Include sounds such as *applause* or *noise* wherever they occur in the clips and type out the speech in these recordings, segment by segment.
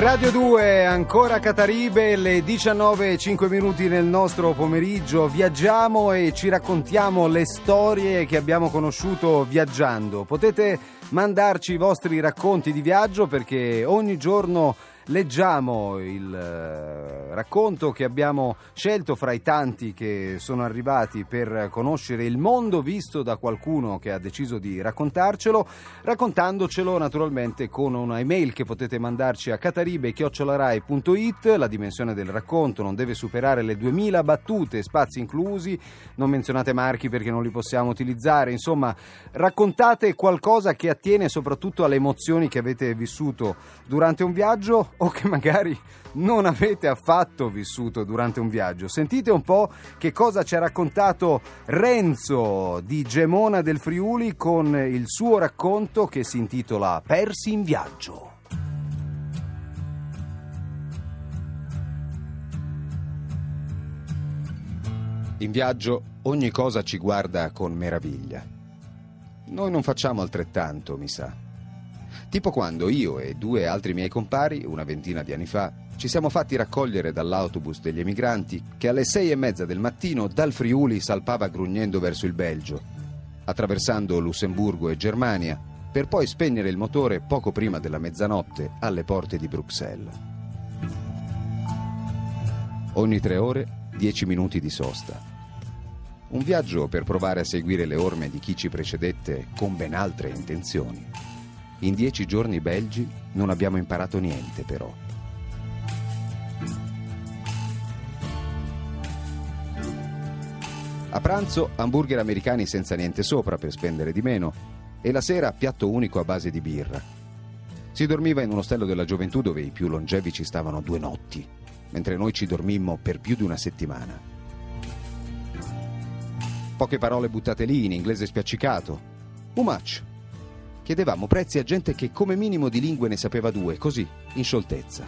Radio 2, ancora Cataribe, le 19.05 minuti nel nostro pomeriggio. Viaggiamo e ci raccontiamo le storie che abbiamo conosciuto viaggiando. Potete mandarci i vostri racconti di viaggio perché ogni giorno leggiamo il eh, racconto che abbiamo scelto fra i tanti che sono arrivati per conoscere il mondo visto da qualcuno che ha deciso di raccontarcelo, raccontandocelo naturalmente con una email che potete mandarci a cataribe.it. La dimensione del racconto non deve superare le 2000 battute, spazi inclusi, non menzionate marchi perché non li possiamo utilizzare, insomma raccontate qualcosa che attiene soprattutto alle emozioni che avete vissuto durante un viaggio o che magari non avete affatto vissuto durante un viaggio. Sentite un po' che cosa ci ha raccontato Renzo di Gemona del Friuli con il suo racconto che si intitola Persi in viaggio. In viaggio ogni cosa ci guarda con meraviglia. Noi non facciamo altrettanto, mi sa. Tipo quando io e due altri miei compari, una ventina di anni fa, ci siamo fatti raccogliere dall'autobus degli emigranti che alle sei e mezza del mattino dal Friuli salpava grugnendo verso il Belgio, attraversando Lussemburgo e Germania, per poi spegnere il motore poco prima della mezzanotte alle porte di Bruxelles. Ogni tre ore, dieci minuti di sosta. Un viaggio per provare a seguire le orme di chi ci precedette con ben altre intenzioni. In dieci giorni belgi non abbiamo imparato niente, però. A pranzo hamburger americani senza niente sopra per spendere di meno e la sera piatto unico a base di birra. Si dormiva in un ostello della gioventù dove i più longevi ci stavano due notti, mentre noi ci dormimmo per più di una settimana. Poche parole buttate lì in inglese spiaccicato. Much? Chiedevamo prezzi a gente che come minimo di lingue ne sapeva due, così, in scioltezza.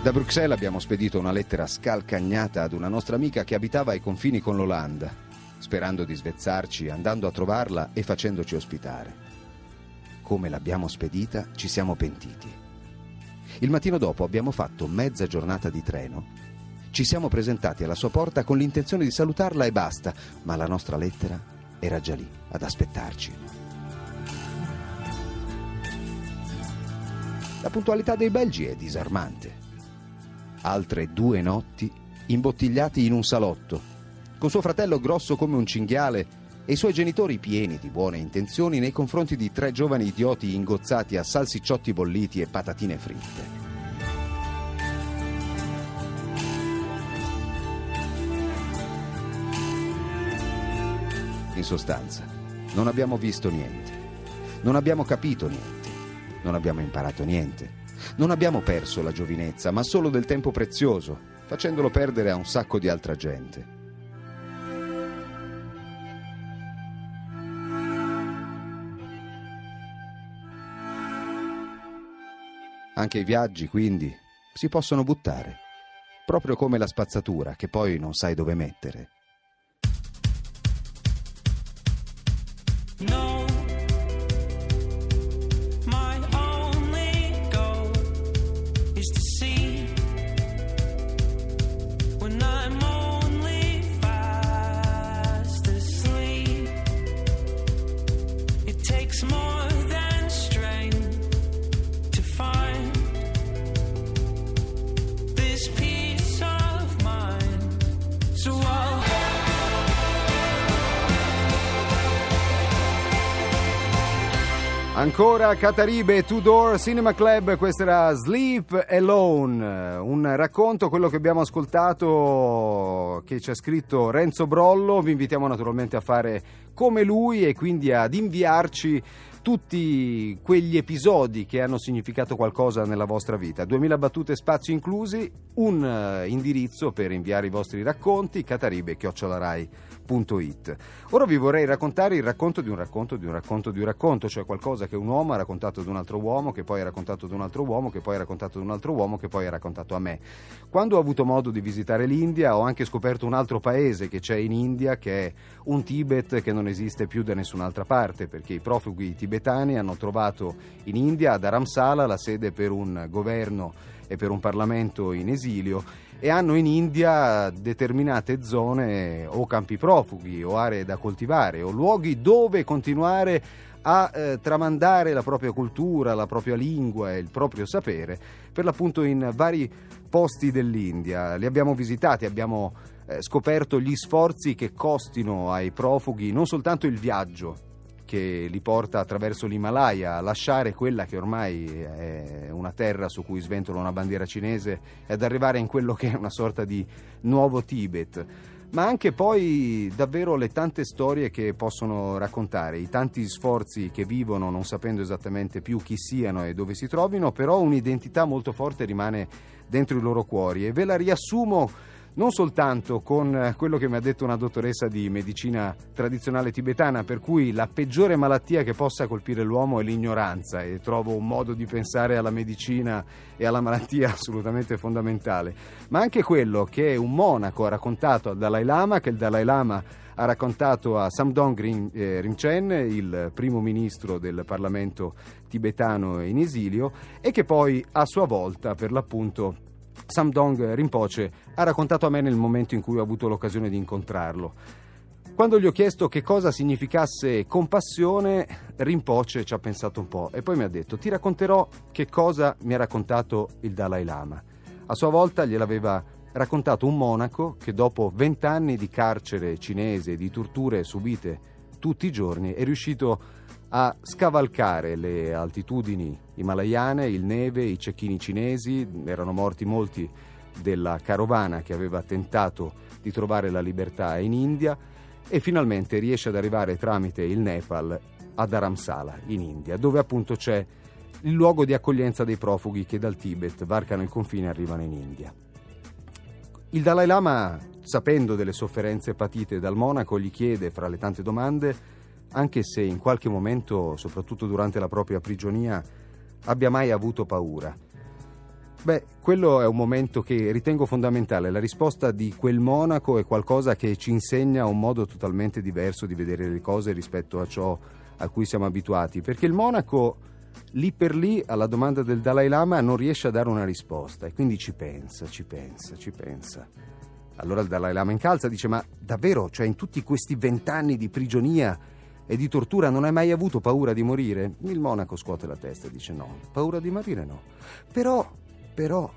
Da Bruxelles abbiamo spedito una lettera scalcagnata ad una nostra amica che abitava ai confini con l'Olanda, sperando di svezzarci, andando a trovarla e facendoci ospitare. Come l'abbiamo spedita, ci siamo pentiti. Il mattino dopo abbiamo fatto mezza giornata di treno ci siamo presentati alla sua porta con l'intenzione di salutarla e basta, ma la nostra lettera era già lì ad aspettarci. La puntualità dei belgi è disarmante. Altre due notti imbottigliati in un salotto, con suo fratello grosso come un cinghiale e i suoi genitori pieni di buone intenzioni nei confronti di tre giovani idioti ingozzati a salsicciotti bolliti e patatine fritte. Sostanza, non abbiamo visto niente, non abbiamo capito niente, non abbiamo imparato niente, non abbiamo perso la giovinezza, ma solo del tempo prezioso, facendolo perdere a un sacco di altra gente. Anche i viaggi, quindi, si possono buttare, proprio come la spazzatura che poi non sai dove mettere. Ancora Cataribe, Tudor Cinema Club, questo era Sleep Alone, un racconto, quello che abbiamo ascoltato, che ci ha scritto Renzo Brollo, vi invitiamo naturalmente a fare come lui e quindi ad inviarci tutti quegli episodi che hanno significato qualcosa nella vostra vita. 2000 battute spazio inclusi, un uh, indirizzo per inviare i vostri racconti, cataribe.it. Ora vi vorrei raccontare il racconto di un racconto di un racconto di un racconto, cioè qualcosa che un uomo ha raccontato ad un altro uomo, che poi ha raccontato ad un altro uomo, che poi ha raccontato ad un altro uomo, che poi ha raccontato a me. Quando ho avuto modo di visitare l'India ho anche scoperto un altro paese che c'è in India, che è un Tibet che non esiste più da nessun'altra parte, perché i profughi tibetani hanno trovato in India, ad Aramsala, la sede per un governo e per un Parlamento in esilio e hanno in India determinate zone o campi profughi o aree da coltivare o luoghi dove continuare a eh, tramandare la propria cultura, la propria lingua e il proprio sapere, per l'appunto in vari posti dell'India. Li abbiamo visitati, abbiamo eh, scoperto gli sforzi che costino ai profughi non soltanto il viaggio che li porta attraverso l'Himalaya a lasciare quella che ormai è una terra su cui sventola una bandiera cinese e ad arrivare in quello che è una sorta di nuovo Tibet. Ma anche poi davvero le tante storie che possono raccontare, i tanti sforzi che vivono non sapendo esattamente più chi siano e dove si trovino, però un'identità molto forte rimane dentro i loro cuori. E ve la riassumo non soltanto con eh, quello che mi ha detto una dottoressa di medicina tradizionale tibetana, per cui la peggiore malattia che possa colpire l'uomo è l'ignoranza e trovo un modo di pensare alla medicina e alla malattia *laughs* assolutamente fondamentale, ma anche quello che un monaco ha raccontato al Dalai Lama, che il Dalai Lama ha raccontato a Samdong eh, Rinchen, il primo ministro del Parlamento tibetano in esilio, e che poi a sua volta per l'appunto Samdong Rinpoche ha raccontato a me nel momento in cui ho avuto l'occasione di incontrarlo. Quando gli ho chiesto che cosa significasse compassione, Rinpoche ci ha pensato un po' e poi mi ha detto ti racconterò che cosa mi ha raccontato il Dalai Lama. A sua volta gliel'aveva raccontato un monaco che dopo vent'anni di carcere cinese e di torture subite tutti i giorni è riuscito a scavalcare le altitudini himalayane, il neve, i cecchini cinesi, erano morti molti della carovana che aveva tentato di trovare la libertà in India e finalmente riesce ad arrivare tramite il Nepal a Dharamsala in India, dove appunto c'è il luogo di accoglienza dei profughi che dal Tibet varcano il confine e arrivano in India. Il Dalai Lama, sapendo delle sofferenze patite dal monaco, gli chiede, fra le tante domande, anche se in qualche momento, soprattutto durante la propria prigionia, abbia mai avuto paura. Beh, quello è un momento che ritengo fondamentale. La risposta di quel monaco è qualcosa che ci insegna un modo totalmente diverso di vedere le cose rispetto a ciò a cui siamo abituati, perché il monaco lì per lì alla domanda del Dalai Lama non riesce a dare una risposta e quindi ci pensa, ci pensa, ci pensa. Allora il Dalai Lama incalza e dice: Ma davvero, cioè in tutti questi vent'anni di prigionia e di tortura non hai mai avuto paura di morire? Il monaco scuote la testa e dice no, paura di morire no. Però, però,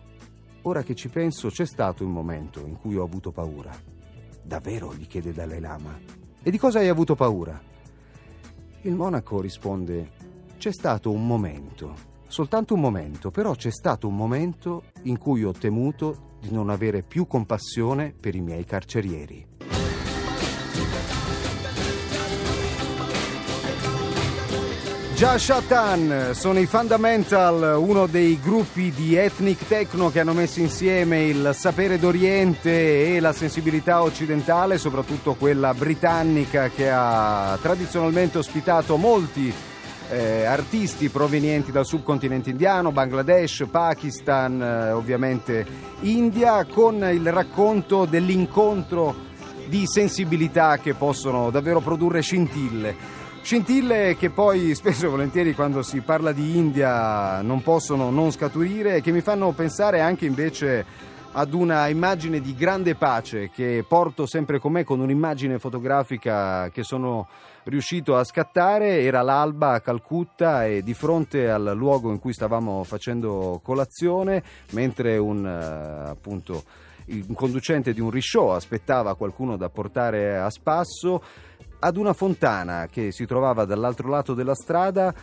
ora che ci penso, c'è stato un momento in cui ho avuto paura. Davvero? gli chiede Dalai Lama. E di cosa hai avuto paura? Il monaco risponde, c'è stato un momento, soltanto un momento, però c'è stato un momento in cui ho temuto di non avere più compassione per i miei carcerieri. Jashatan sono i Fundamental, uno dei gruppi di ethnic techno che hanno messo insieme il sapere d'Oriente e la sensibilità occidentale, soprattutto quella britannica che ha tradizionalmente ospitato molti eh, artisti provenienti dal subcontinente indiano, Bangladesh, Pakistan, eh, ovviamente India, con il racconto dell'incontro di sensibilità che possono davvero produrre scintille. Scintille che poi *laughs* spesso e volentieri quando si parla di India non possono non scaturire e che mi fanno pensare anche invece ad una immagine di grande pace che porto sempre con me con un'immagine fotografica che sono riuscito a scattare. Era l'alba a Calcutta e di fronte al luogo in cui stavamo facendo colazione, mentre un eh, appunto un conducente di un risciò aspettava qualcuno da portare a spasso ad una fontana che si trovava dall'altro lato della strada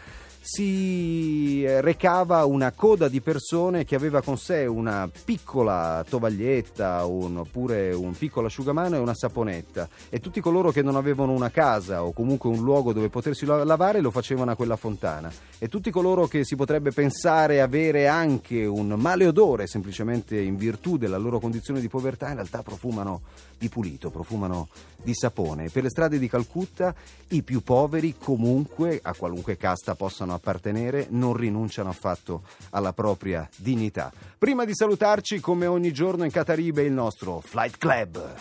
si eh, recava una coda di persone che aveva con sé una piccola tovaglietta oppure un piccolo asciugamano e una saponetta. E tutti coloro che non avevano una casa o comunque un luogo dove potersi lavare lo facevano a quella fontana. E tutti coloro che si potrebbe pensare avere anche un male odore semplicemente in virtù della loro condizione di povertà in realtà profumano di pulito, profumano di sapone. Per le strade di Calcutta i più poveri comunque, a qualunque casta possano appartenere, non rinunciano affatto alla propria dignità. Prima di salutarci, come ogni giorno in Cataribe, il nostro Flight Club.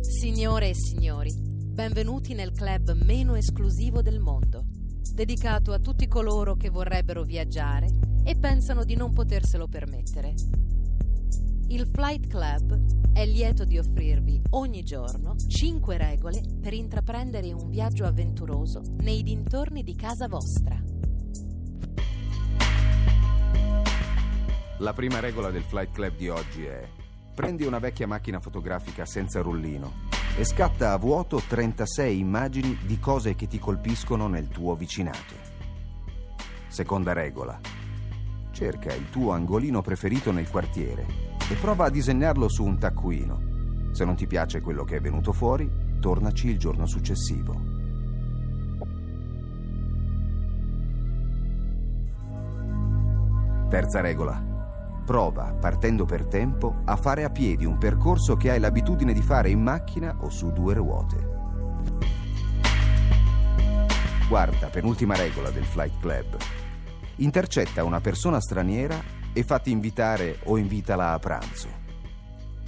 Signore e signori, benvenuti nel club meno esclusivo del mondo, dedicato a tutti coloro che vorrebbero viaggiare e pensano di non poterselo permettere. Il Flight Club è lieto di offrirvi ogni giorno 5 regole per intraprendere un viaggio avventuroso nei dintorni di casa vostra. La prima regola del Flight Club di oggi è prendi una vecchia macchina fotografica senza rullino e scatta a vuoto 36 immagini di cose che ti colpiscono nel tuo vicinato. Seconda regola. Cerca il tuo angolino preferito nel quartiere e prova a disegnarlo su un taccuino. Se non ti piace quello che è venuto fuori, tornaci il giorno successivo. Terza regola. Prova, partendo per tempo, a fare a piedi un percorso che hai l'abitudine di fare in macchina o su due ruote. Quarta, penultima regola del Flight Club. Intercetta una persona straniera e fatti invitare o invitala a pranzo.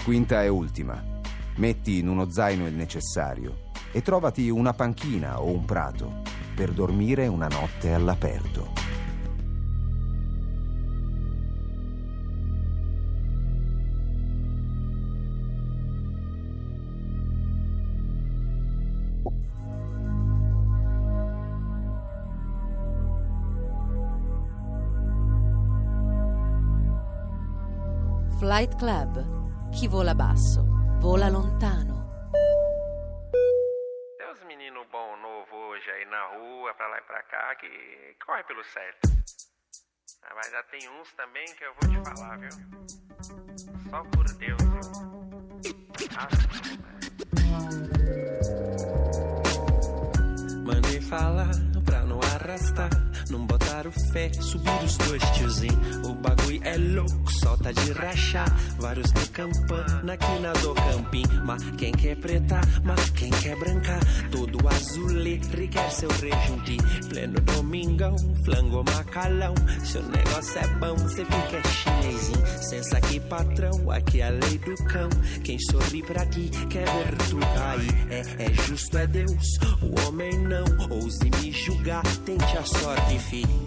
Quinta e ultima. Metti in uno zaino il necessario e trovati una panchina o un prato per dormire una notte all'aperto. Flight Club. Chi vola basso, vola lontano. Tem uns meninos bom novo hoje aí na rua, pra lá e pra cá, que corre pelo certo. Ah, mas já tem uns também que eu vou te falar, viu? Só por Deus, viu? Mandei falar pra não arrastar não fé, subir os dois tiozinho. O bagulho é louco, solta de rachar. Vários de campana aqui na do campim. Mas quem quer preta, mas quem quer branca. Todo azulê, quer seu rejunti. Pleno domingão, flango macalão. Se o negócio é bom, cê fica chinesinho. Sensa aqui, patrão, aqui é a lei do cão. Quem sorri pra ti, quer ver tu cair. É, é justo, é Deus, o homem não. Ouse me julgar, tente a sorte fi.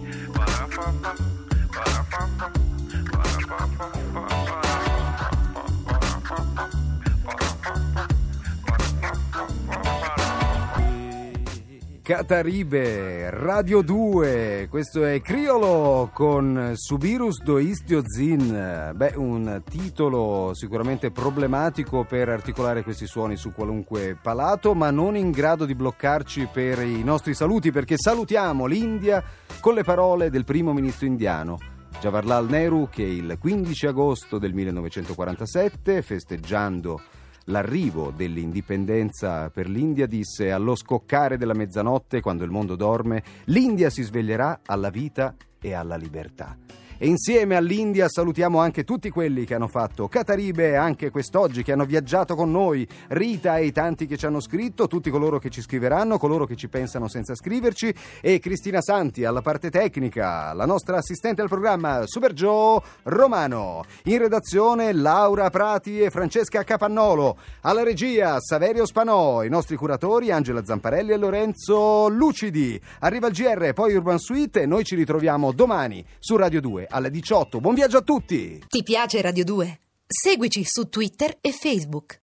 Cataribe, Radio 2, questo è Criolo con Subirus do Istio Zin. Beh, un titolo sicuramente problematico per articolare questi suoni su qualunque palato, ma non in grado di bloccarci per i nostri saluti, perché salutiamo l'India con le parole del primo ministro indiano. Jawaharlal Nehru che il 15 agosto del 1947, festeggiando l'arrivo dell'indipendenza per l'India disse allo scoccare della mezzanotte, quando il mondo dorme, l'India si sveglierà alla vita e alla libertà. E insieme all'India salutiamo anche tutti quelli che hanno fatto Cataribe anche quest'oggi, che hanno viaggiato con noi, Rita e i tanti che ci hanno scritto, tutti coloro che ci scriveranno, coloro che ci pensano senza scriverci. E Cristina Santi alla parte tecnica, la nostra assistente al programma Super Joe Romano, in redazione Laura Prati e Francesca Capannolo, alla regia Saverio Spanò, i nostri curatori Angela Zamparelli e Lorenzo Lucidi. Arriva il GR, poi Urban Suite e noi ci ritroviamo domani su Radio 2 alle 18. Buon viaggio a tutti! Ti piace Radio 2? Seguici su Twitter e Facebook.